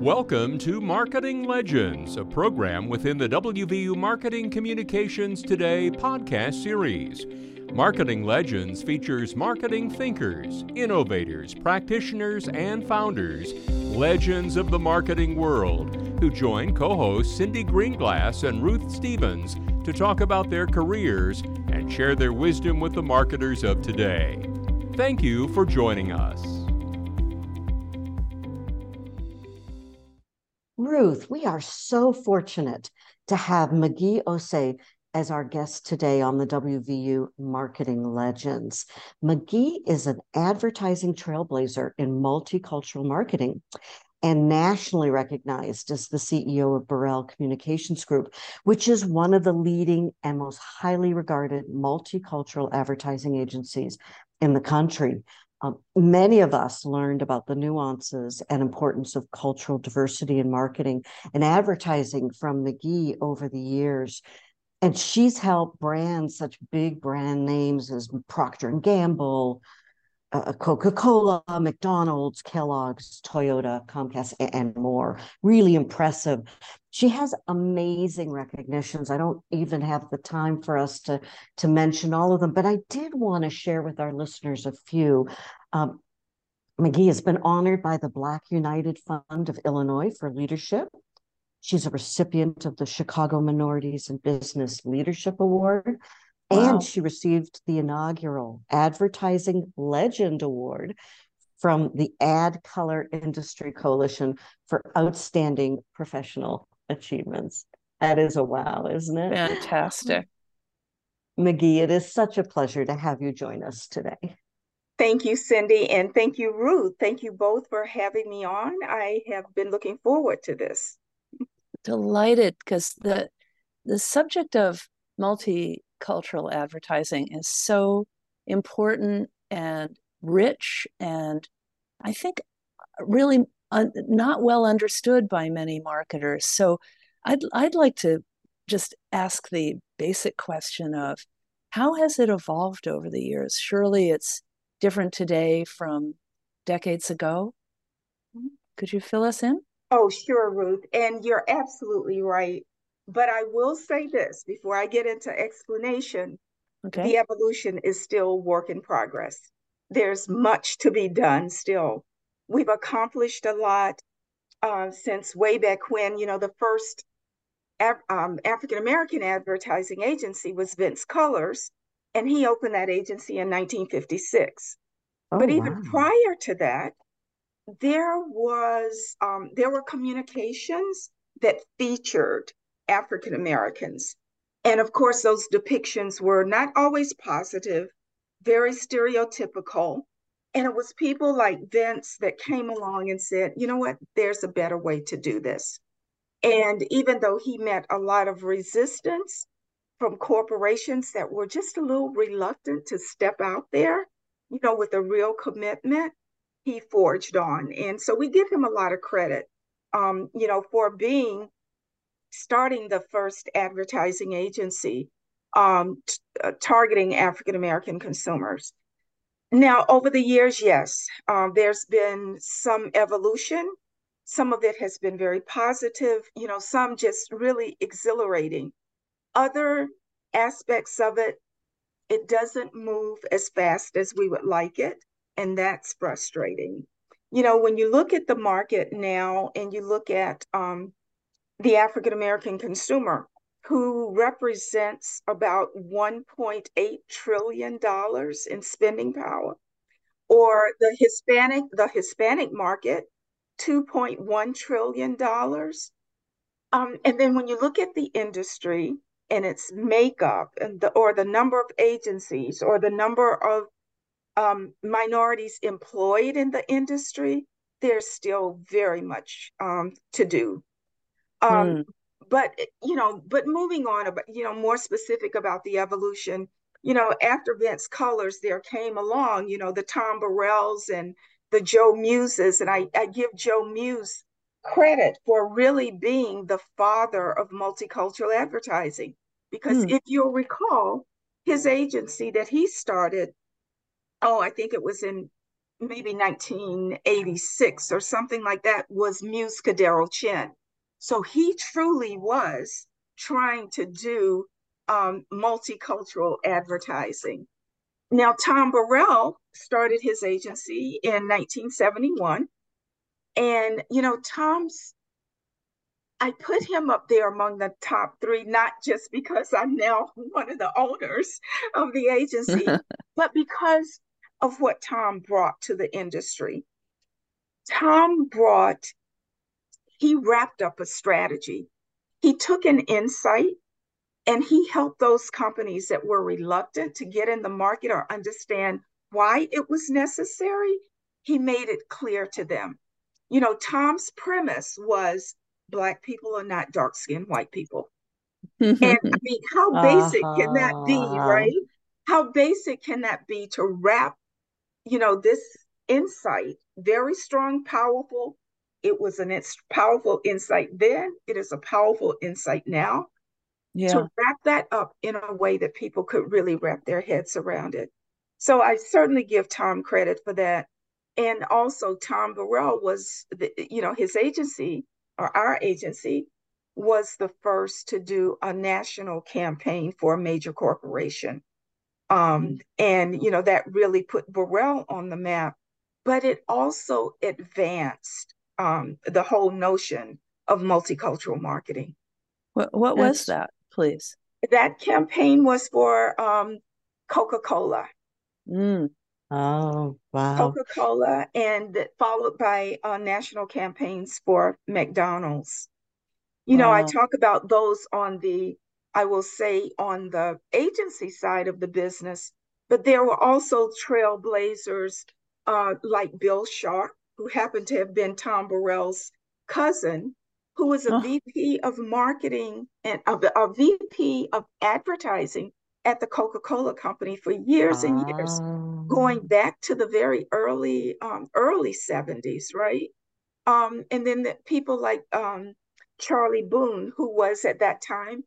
Welcome to Marketing Legends, a program within the WVU Marketing Communications Today podcast series. Marketing Legends features marketing thinkers, innovators, practitioners, and founders, legends of the marketing world, who join co hosts Cindy Greenglass and Ruth Stevens to talk about their careers and share their wisdom with the marketers of today. Thank you for joining us. Ruth, we are so fortunate to have McGhee Osse as our guest today on the WVU Marketing Legends. McGhee is an advertising trailblazer in multicultural marketing and nationally recognized as the CEO of Burrell Communications Group, which is one of the leading and most highly regarded multicultural advertising agencies in the country. Um, many of us learned about the nuances and importance of cultural diversity in marketing and advertising from McGhee over the years. And she's helped brands, such big brand names as Procter and Gamble, uh, Coca Cola, McDonald's, Kellogg's, Toyota, Comcast, and more. Really impressive. She has amazing recognitions. I don't even have the time for us to, to mention all of them, but I did want to share with our listeners a few. Um, McGhee has been honored by the Black United Fund of Illinois for leadership. She's a recipient of the Chicago Minorities in Business Leadership Award Wow. And she received the inaugural Advertising Legend Award from the ADCOLOR Industry Coalition for outstanding professional achievements. That is a wow, isn't it? Fantastic. McGhee, it is such a pleasure to have you join us today. Thank you, Cindy, and thank you, Ruth. Thank you both for having me on. I have been looking forward to this. Delighted because the the subject of multi cultural advertising is so important and rich and I think really un- not well understood by many marketers. So I'd I'd like to just ask the basic question of how has it evolved over the years? Surely it's different today from decades ago. Mm-hmm. Could you fill us in? Oh, sure, Ruth. And you're absolutely right. But I will say this before I get into explanation. Okay. The evolution is still work in progress. There's much to be done still. We've accomplished a lot uh, since way back when, you know, the first um, African American advertising agency was Vince Cullers, and he opened that agency in 1956. Oh, but even wow. prior to that, there was um, there were communications that featured African Americans. And of course, those depictions were not always positive, very stereotypical. And it was people like Vince that came along and said, you know what, there's a better way to do this. And even though he met a lot of resistance from corporations that were just a little reluctant to step out there, you know, with a real commitment, he forged on. And so we give him a lot of credit, um, you know, for being starting the first advertising agency um, t- uh, targeting African American consumers. Now, over the years, yes, um, there's been some evolution. Some of it has been very positive, you know, some just really exhilarating. Other aspects of it, it doesn't move as fast as we would like it, and that's frustrating. You know, when you look at the market now and you look at um, the African American consumer, who represents about $1.8 trillion in spending power, or the Hispanic, the Hispanic market, $2.1 trillion. Um, and then when you look at the industry and its makeup and the, or the number of agencies or the number of um, minorities employed in the industry, there's still very much um, to do. Um, mm. But you know, but moving on, about you know, more specific about the evolution. You know, after Vince Cullers, there came along, you know, the Tom Burrells and the Joe Muses, and I, I give Joe Muse credit for really being the father of multicultural advertising. Because mm. if you'll recall, his agency that he started, oh, I think it was in maybe 1986 or something like that, was Muse Cordero Chen. So he truly was trying to do um, multicultural advertising. Now, Tom Burrell started his agency in 1971. And, you know, Tom's, I put him up there among the top three, not just because I'm now one of the owners of the agency, but because of what Tom brought to the industry. Tom brought, he wrapped up a strategy. He took an insight and he helped those companies that were reluctant to get in the market or understand why it was necessary. He made it clear to them. You know, Tom's premise was Black people are not dark skinned white people. and I mean, how basic uh-huh. can that be, uh-huh. right? How basic can that be to wrap, you know, this insight, very strong, powerful. It was an powerful insight then. It is a powerful insight now yeah. to wrap that up in a way that people could really wrap their heads around it. So I certainly give Tom credit for that. And also, Tom Burrell was, the, you know, his agency or our agency was the first to do a national campaign for a major corporation. Um, and, you know, that really put Burrell on the map, but it also advanced um, the whole notion of multicultural marketing. What, what was that? please? That campaign was for um, Coca Cola. Mm. Oh, wow. Coca Cola, and followed by uh, national campaigns for McDonald's. You wow. know, I talk about those on the, I will say, on the agency side of the business, but there were also trailblazers uh, like Bill Sharp, who happened to have been Tom Burrell's cousin, who was a oh. VP of marketing and a, a, VP of advertising at the Coca-Cola company for years and years, going ah. back to the very early um, early 70s, right? Um, and then the people like um, Charlie Boone, who was at that time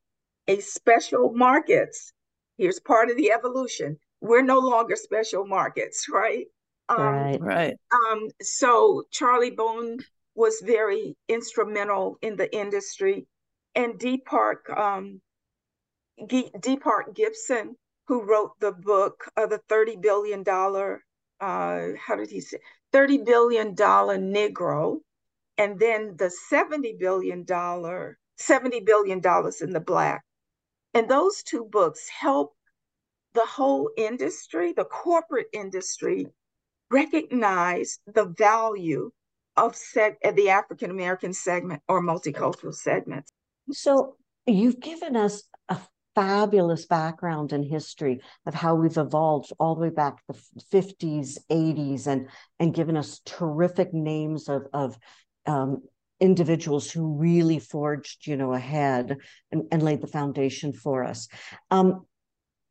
a special markets. Here's part of the evolution. We're no longer special markets, right? Um, right, right. Um, so Charlie Boone was very instrumental in the industry. And D. Park, um, G- D. Park Gibson, who wrote the book, uh, the $30 billion, uh, how did he say, $30 billion Negro, and then the $70 billion, $70 billion in the Black. And those two books help the whole industry, the corporate industry, recognize the value of seg- the African American segment or multicultural segments. So you've given us a fabulous background and history of how we've evolved all the way back to the 50s, 80s, and and given us terrific names of of um, individuals who really forged, you know, ahead and, and laid the foundation for us. Um,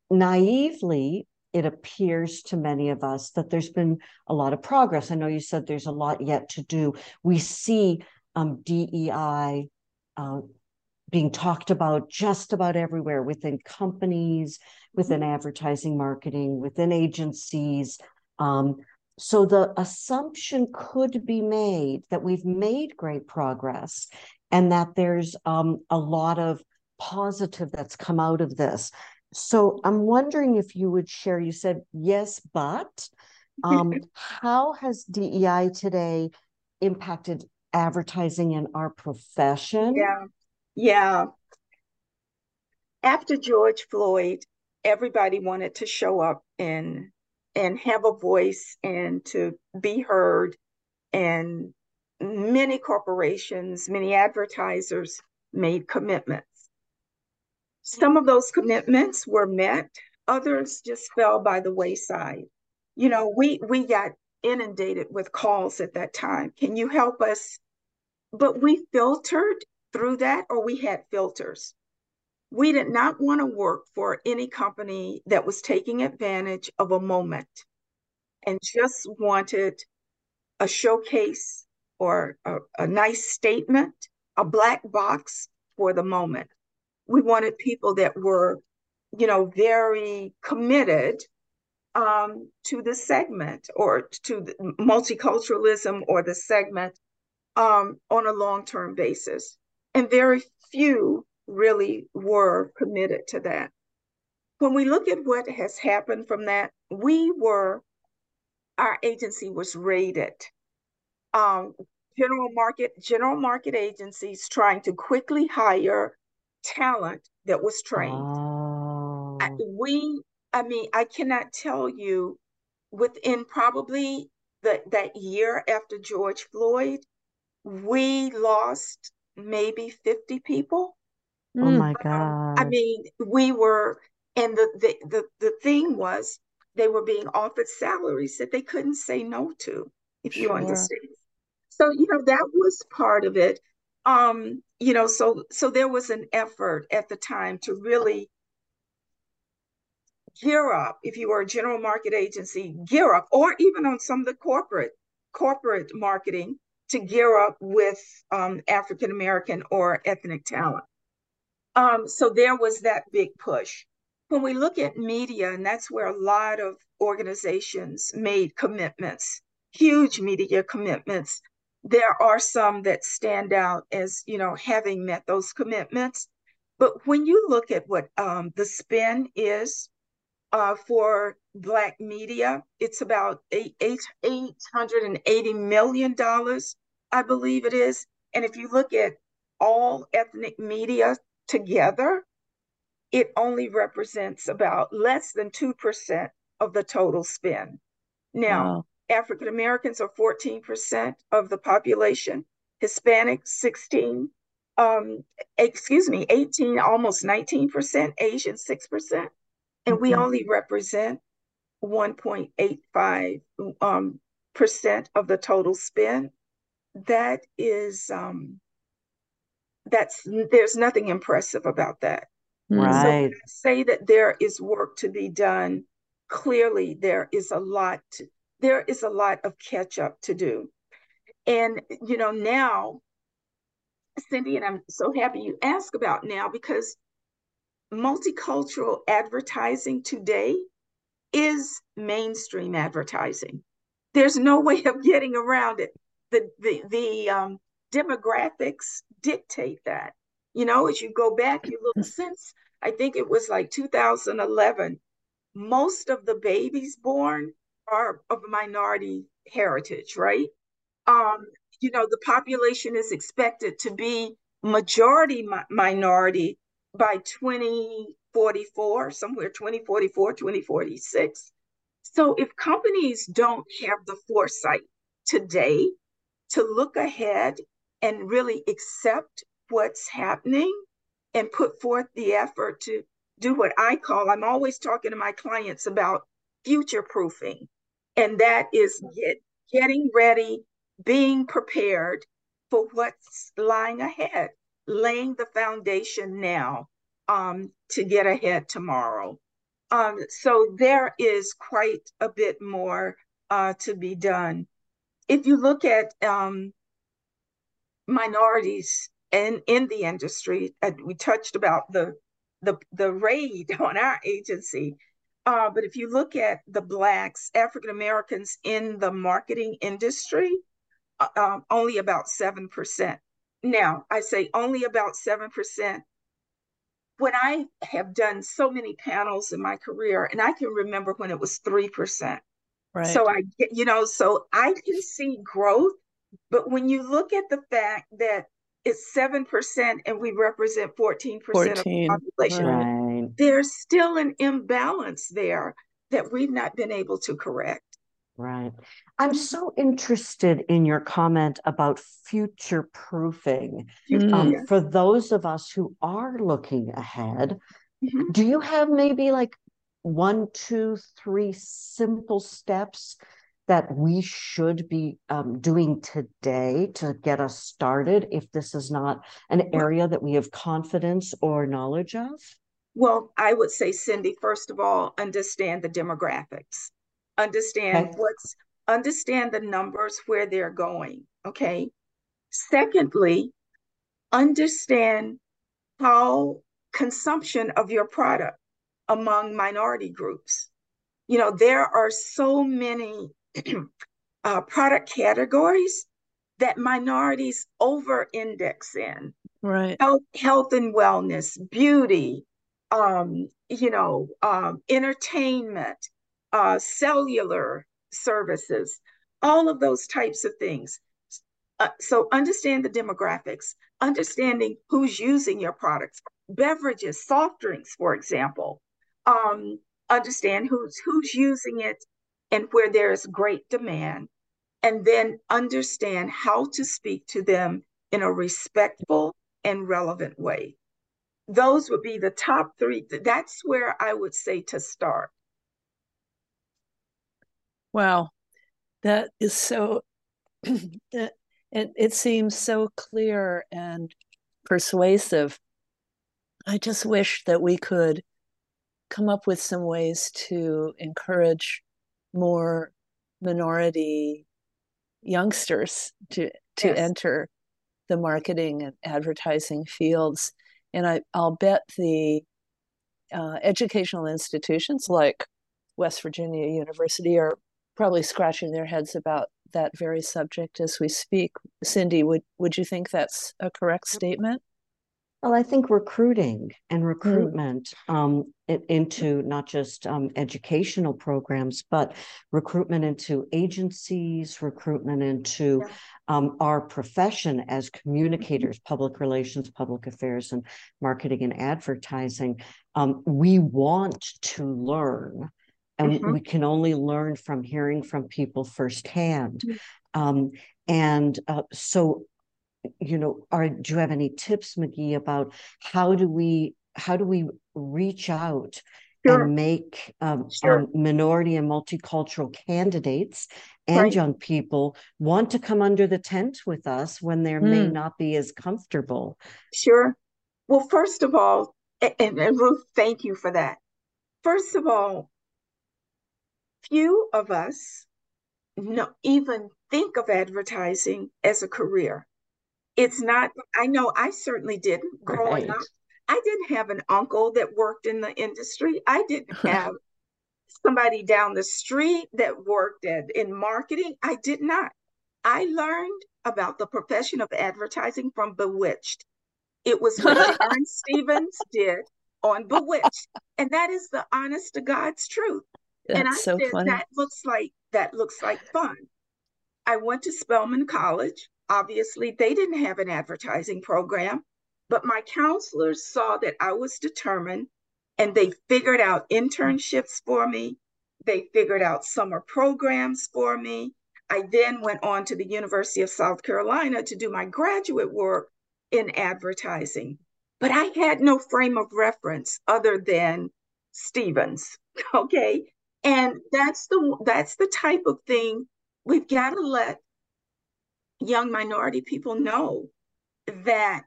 naively, it appears to many of us that there's been a lot of progress. I know you said there's a lot yet to do. We see um, DEI uh, being talked about just about everywhere within companies, within mm-hmm. advertising, marketing, within agencies. Um, so the assumption could be made that we've made great progress and that there's um, a lot of positive that's come out of this. So I'm wondering if you would share, you said yes, but um, how has DEI today impacted advertising in our profession? Yeah, yeah. After George Floyd, everybody wanted to show up and and have a voice and to be heard. And many corporations, many advertisers made commitments. Some of those commitments were met, others just fell by the wayside. You know, we we got inundated with calls at that time. Can you help us? But we filtered through that, or we had filters. We did not want to work for any company that was taking advantage of a moment and just wanted a showcase or a, a nice statement, a black box for the moment we wanted people that were, you know, very committed um, to the segment or to multiculturalism or the segment um, on a long term basis. And very few really were committed to that. When we look at what has happened from that, we were, our agency was raided. Um, general market, general market agencies trying to quickly hire talent that was trained. Oh. I, we, I mean, I cannot tell you within probably the, that year after George Floyd, we lost maybe 50 people. Oh my um, God. I mean, we were, and the, the, the, the thing was, they were being offered salaries that they couldn't say no to, if you understand. So, you know, that was part of it. Um, you know, so so there was an effort at the time to really gear up, if you were a general market agency, gear up, or even on some of the corporate corporate marketing to gear up with um, African American or ethnic talent. Um, so there was that big push. When we look at media, and that's where a lot of organizations made commitments, huge media commitments. There are some that stand out as you know having met those commitments. But when you look at what um, the spin is uh, for Black media, it's about eight, eight, $880 million, I believe it is. And if you look at all ethnic media together, it only represents about less than 2% of the total spin Now, wow. African Americans are 14% of the population, Hispanic 16, um, excuse me, 18, almost 19%, Asian 6%, and we mm-hmm. only represent 1.85 um, percent of the total spend. That is um, that's there's nothing impressive about that. Right. So say that there is work to be done. Clearly, there is a lot. There is a lot of catch up to do, and you know now, Cindy, and I'm so happy you asked about now because multicultural advertising today is mainstream advertising. There's no way of getting around it. The the the um, demographics dictate that. You know, as you go back, you look since I think it was like 2011, most of the babies born are of minority heritage, right? Um, you know, the population is expected to be majority mi- minority by 2044, somewhere 2044, 2046. So if companies don't have the foresight today to look ahead and really accept what's happening and put forth the effort to do what I call, I'm always talking to my clients about future proofing. And that is get, getting ready, being prepared for what's lying ahead, laying the foundation now um, to get ahead tomorrow. Um, so there is quite a bit more uh, to be done. If you look at um, minorities in in the industry. Uh, we touched about the the the raid on our agency. Uh, but if you look at the blacks, African Americans in the marketing industry, uh, um, only about seven percent. Now I say only about seven percent. When I have done so many panels in my career, and I can remember when it was three percent. Right. So I, you know, so I can see growth but when you look at the fact that it's 7% and we represent 14%, 14 of the population, right. There's still an imbalance there that we've not been able to correct. Right. I'm so interested in your comment about future proofing. Um, for those of us who are looking ahead, mm-hmm. do you have maybe like one, two, three simple steps that we should be um, doing today to get us started if this is not an area that we have confidence or knowledge of? Well, I would say, Cindy, first of all, understand the demographics, understand okay. what's, understand the numbers where they're going. Okay. Secondly, understand how consumption of your product among minority groups You know, there are so many uh, product categories that minorities over index in. Right. Health, health and wellness, beauty, um, you know, um, entertainment, uh, cellular services, all of those types of things. Uh, so understand the demographics, understanding who's using your products, beverages, soft drinks, for example. Um, understand who's who's using it and where there's great demand, and then understand how to speak to them in a respectful and relevant way. Those would be the top three. That's where I would say to start. Wow, that is so. it, it seems so clear and persuasive. I just wish that we could come up with some ways to encourage more minority youngsters to to yes. enter the marketing and advertising fields and I, i'll bet the uh, educational institutions like west virginia university are probably scratching their heads about that very subject as we speak. Cindy would would you think that's a correct statement well, I think recruiting and hmm. recruitment mm. um, into not just um, educational programs, but recruitment into agencies, recruitment into yeah. um, our profession as communicators, public relations, public affairs, and marketing and advertising. Um, we want to learn, and mm-hmm. we can only learn from hearing from people firsthand. Mm-hmm. and uh, so you know, are do you have any tips, McGhee, about how do we how do we reach out sure. and make um, sure. minority and multicultural candidates and right. young people want to come under the tent with us when they mm. may hmm. not be as comfortable? Sure. Well, first of all, and, and Ruth, thank you for that. First of all, few of us no, even think of advertising as a career it's not i know i certainly didn't growing right. up i didn't have an uncle that worked in the industry. I didn't have somebody down the street that worked at in marketing. I did not. I learned about the profession of advertising from bewitched. It was what Darrin Stephens did on bewitched and that is the honest to god's truth. That's and i so said funny. that looks like that looks like fun. I went to spelman college Obviously, they didn't have an advertising program, but my counselors saw that I was determined and they figured out internships for me. They figured out summer programs for me. I then went on to the University of South Carolina to do my graduate work in advertising. But I had no frame of reference other than Stephens. Okay. And that's the that's the type of thing we've got to let young minority people know that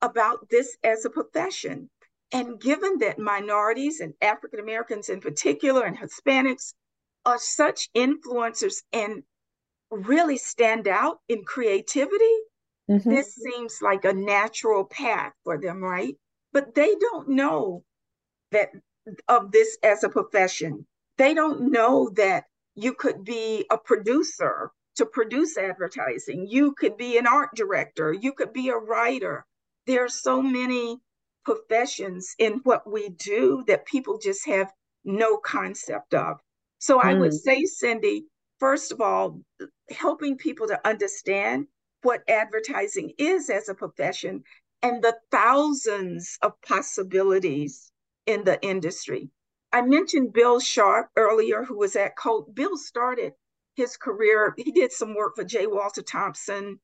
about this as a profession. And given that minorities and African Americans in particular and Hispanics are such influencers and really stand out in creativity, mm-hmm. this seems like a natural path for them, right? But they don't know that of this as a profession. They don't know that you could be a producer to produce advertising. You could be an art director, you could be a writer. There are so many professions in what we do that people just have no concept of. So mm. I would hmm. say, Cindy, first of all, helping people to understand what advertising is as a profession and the thousands of possibilities in the industry. I mentioned Bill Sharp earlier, who was at Coke. Bill started his career. He did some work for J. Walter Thompson,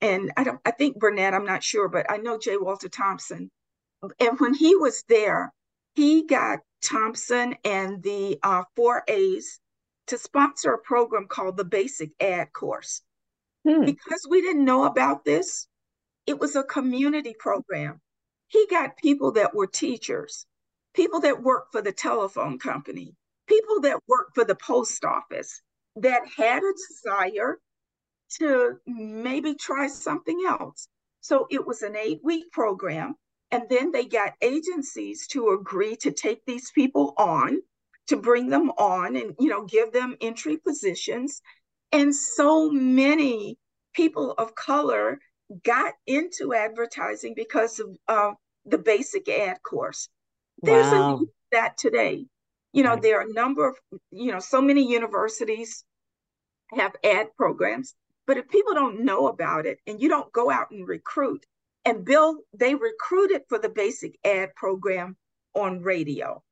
and I don't. I think Burnett. I'm not sure, but I know J. Walter Thompson. And when he was there, he got Thompson and the uh, four A's to sponsor a program called the Basic Ad Course. Hmm. Because we didn't know about this, it was a community program. He got people that were teachers, people that worked for the telephone company, people that worked for the post office, that had a desire to maybe try something else. So it was an eight week program. And then they got agencies to agree to take these people on. to bring them on and you know give them entry positions and so many people of color got into advertising because of uh, the basic ad course there's wow. a need for that today you know there are a number of you know so many universities have ad programs but if people don't know about it and you don't go out and recruit and bill they recruited for the basic ad program on radio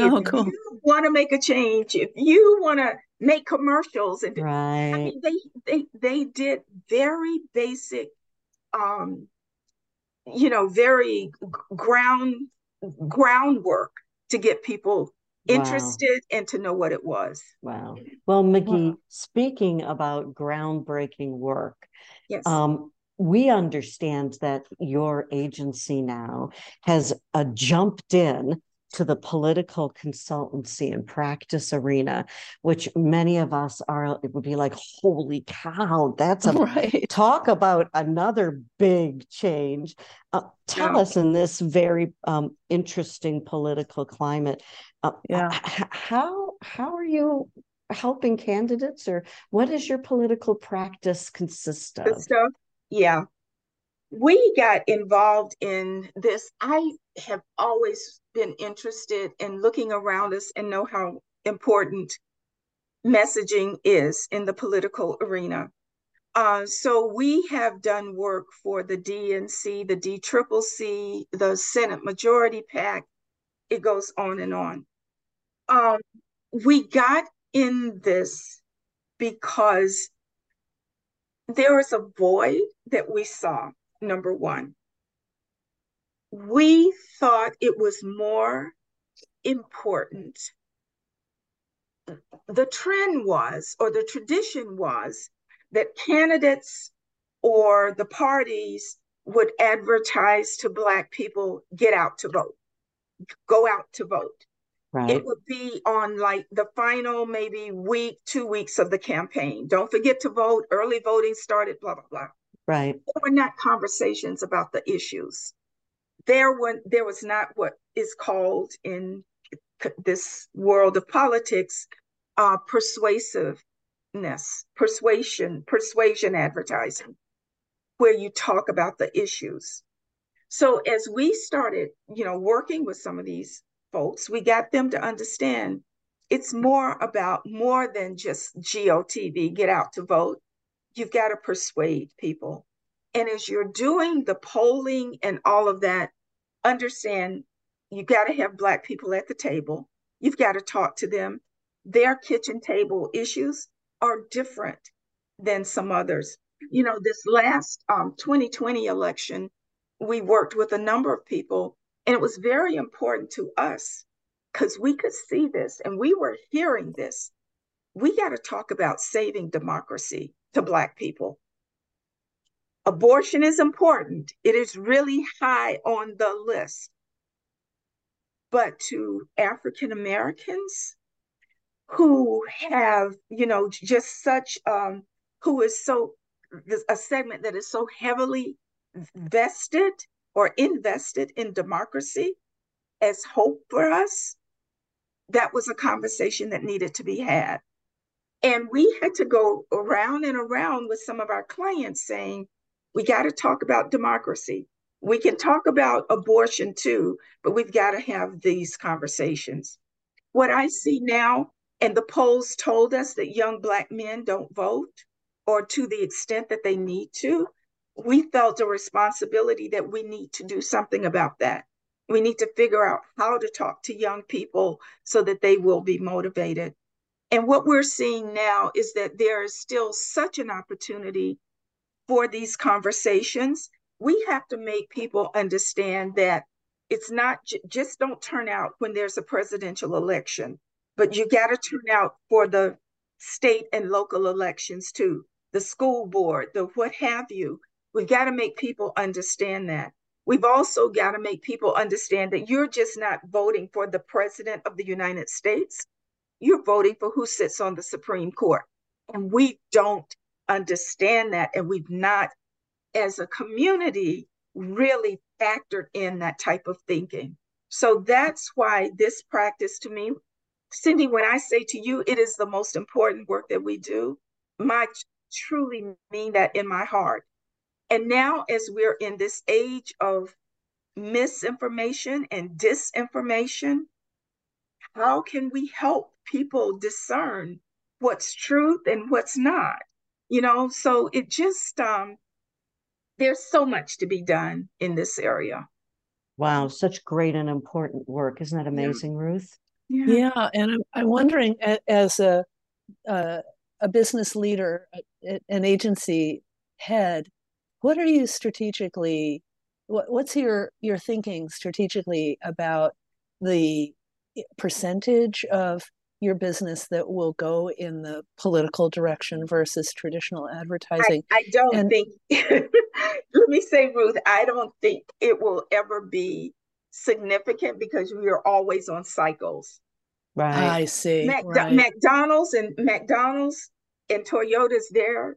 Oh, if cool. you want to make a change, if you want to make commercials, and right. I mean, they they they did very basic, um, you know, very ground groundwork to get people interested wow. and to know what it was. Wow. Well, McGhee, wow. speaking about groundbreaking work, yes. Um, we understand that your agency now has uh, jumped in to the political consultancy and practice arena, which many of us are, it would be like, holy cow, that's a right. talk about another big change. Uh, tell yeah. us in this very um, interesting political climate, uh, yeah. How how are you helping candidates, or what does your political practice consist of? Stuff, yeah, we got involved in this. I have always been interested in looking around us and know how important messaging is in the political arena. Uh, so we have done work for the DNC, the DCCC, the Senate Majority PAC. It goes on and on. Um, we got in this because there was a void that we saw, number one we thought it was more important. The trend was, or the tradition was, that candidates or the parties would advertise to Black people get out to vote, go out to vote. Right. It would be on like the final maybe week, two weeks of the campaign. Don't forget to vote. Early voting started, blah, blah, blah. Right. There were not conversations about the issues there were there was not what is called in this world of politics uh, persuasiveness, persuasion, persuasion advertising, where you talk about the issues. So as we started, you know, working with some of these folks, we got them to understand it's more about more than just GOTV, get out to vote. You've got to persuade people. And as you're doing the polling and all of that, understand you've got to have Black people at the table. You've got to talk to them. Their kitchen table issues are different than some others. You know, this last um, 2020 election, we worked with a number of people, and it was very important to us because we could see this and we were hearing this. We got to talk about saving democracy to Black people. Abortion is important. It is really high on the list. But to African Americans who have, you know, just such, um, who is so, a segment that is so heavily vested or invested in democracy as hope for us, that was a conversation that needed to be had. And we had to go around and around with some of our clients saying, we got to talk about democracy. We can talk about abortion too, but we've got to have these conversations. What I see now, and the polls told us that young Black men don't vote, or to the extent that they need to, we felt a responsibility that we need to do something about that. We need to figure out how to talk to young people so that they will be motivated. And what we're seeing now is that there is still such an opportunity for these conversations, we have to make people understand that it's not just don't turn out when there's a presidential election, but you got to turn out for the state and local elections too, the school board, the what have you. We've got to make people understand that. We've also got to make people understand that you're just not voting for the president of the United States. You're voting for who sits on the Supreme Court. And we don't understand that and we've not as a community really factored in that type of thinking so that's why this practice to me Cindy, when I say to you, it is the most important work that we do, my truly mean that in my heart. And now, as we're in this age of misinformation and disinformation, how can we help people discern what's truth and what's not? You know, so it just, um, there's so much to be done in this area. Wow, such great and important work. Isn't that amazing, yeah. Ruth? Yeah. yeah, and I'm, I'm wondering as a, a, a business leader, an agency head, what are you strategically what, what's your your thinking strategically about the eh, percentage of your business that will go in the political direction versus traditional advertising? I, I don't and, think, let me say, Ruth, I don't think it will ever be significant because we are always on cycles. Right. I see. Mac- right. McDonald's and McDonald's and Toyota's there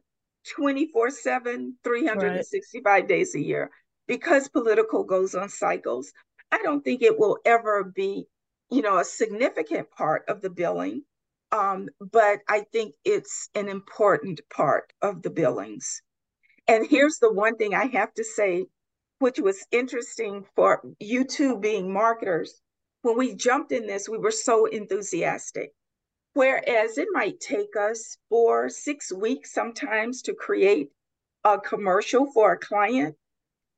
24 7, 365 right. days a year because political goes on cycles. I don't think it will ever be you know, a significant part of the billing, um, but I think it's an important part of the billings. And here's the one thing I have to say, which was interesting for you two being marketers. When we jumped in this, we were so enthusiastic. Whereas it might take us four, six weeks sometimes to create a commercial for a client,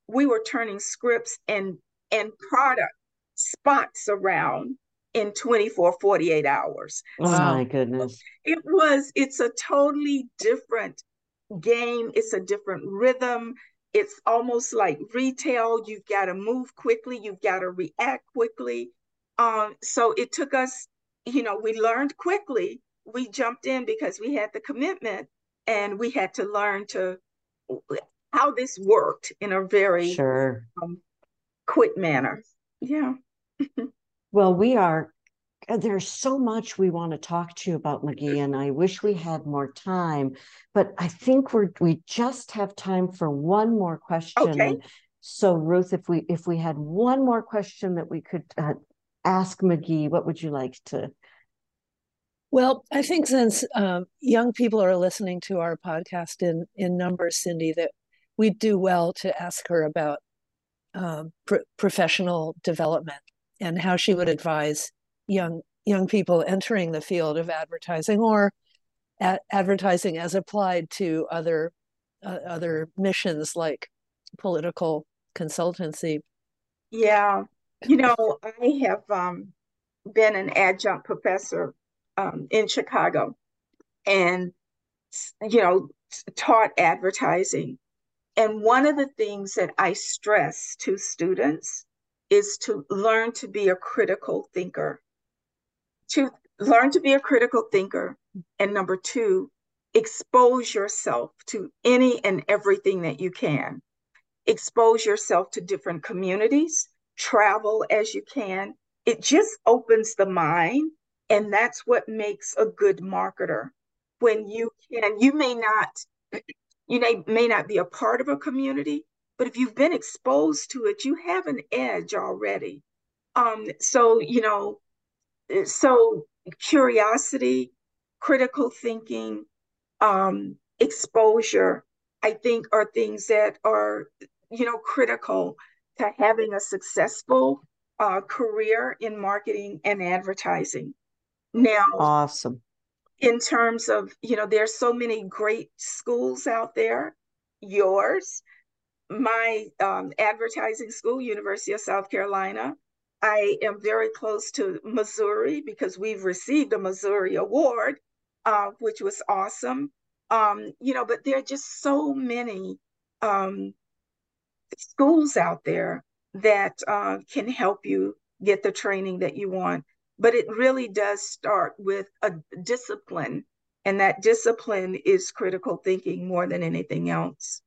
we were turning scripts and and product spots around in 24, 48 hours. Oh so my goodness. It was, it's a totally different game. It's a different rhythm. It's almost like retail. You've got to move quickly. You've got to react quickly. Um, so it took us, you know, we learned quickly. We jumped in because we had the commitment and we had to learn to how this worked in a very sure. um, quick manner. Yeah. Well, we are, uh, there's so much we want to talk to you about McGhee, and I wish we had more time, but I think we're, we just have time for one more question. Okay. So Ruth, if we, if we had one more question that we could uh, ask McGhee, what would you like to? Well, I think since um, young people are listening to our podcast in in numbers, Cindy, that we do well to ask her about um, professional development and how she would advise young young people entering the field of advertising or advertising as applied to other uh, other missions like political consultancy. Yeah, you know, I have um, been an adjunct professor um, in Chicago, and you know, taught advertising. And one of the things that I stress to students is to learn to be a critical thinker. To learn to be a critical thinker. And number two, expose yourself to any and everything that you can. Expose yourself to different communities, travel as you can. It just opens the mind. And that's what makes a good marketer. When you can, you may not, you may, may not be a part of a community, but if you've been exposed to it, you have an edge already. Um, so, you know, eh, so curiosity, critical thinking, um, exposure, I think are things that are, you know, critical to having a successful uh, career in marketing and advertising. Now, awesome. In terms of, you know, there's so many great schools out there, yours, my um, advertising school, University of South Carolina. I am very close to Missouri because we've received a Missouri award, uh, which was awesome. Um, you know, but there are just so many um, schools out there that uh, can help you get the training that you want. But it really does start with a discipline, and that discipline is critical thinking more than anything else.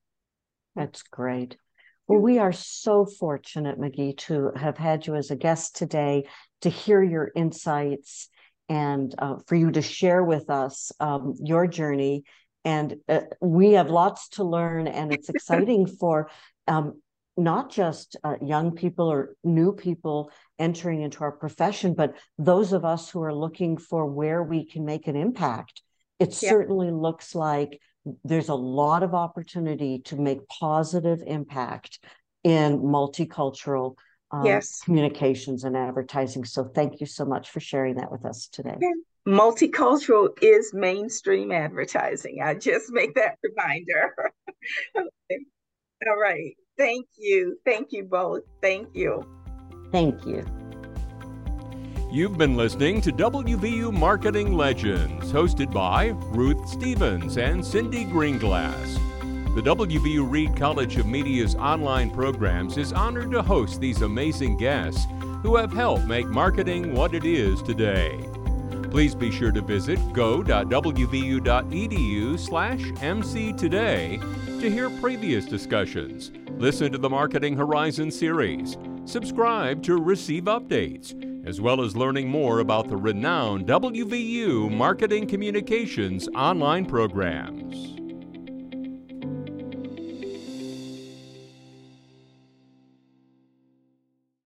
That's great. Well, we are so fortunate, McGhee, to have had you as a guest today to hear your insights and uh, for you to share with us um, your journey. And uh, we have lots to learn, and it's exciting for um, not just uh, young people or new people entering into our profession, but those of us who are looking for where we can make an impact. It yeah. certainly looks like there's a lot of opportunity to make positive impact in multicultural um, yes. communications and advertising. So thank you so much for sharing that with us today. Multicultural is mainstream advertising. I just make that reminder. okay. All right. Thank you. Thank you both. Thank you. Thank you. You've been listening to WVU Marketing Legends, hosted by Ruth Stevens and Cindy Greenglass. The WVU Reed College of Media's online programs is honored to host these amazing guests who have helped make marketing what it is today. Please be sure to visit go.wvu.edu slash mctoday to hear previous discussions, listen to the Marketing Horizon series, subscribe to receive updates, as well as learning more about the renowned WVU Marketing Communications online programs.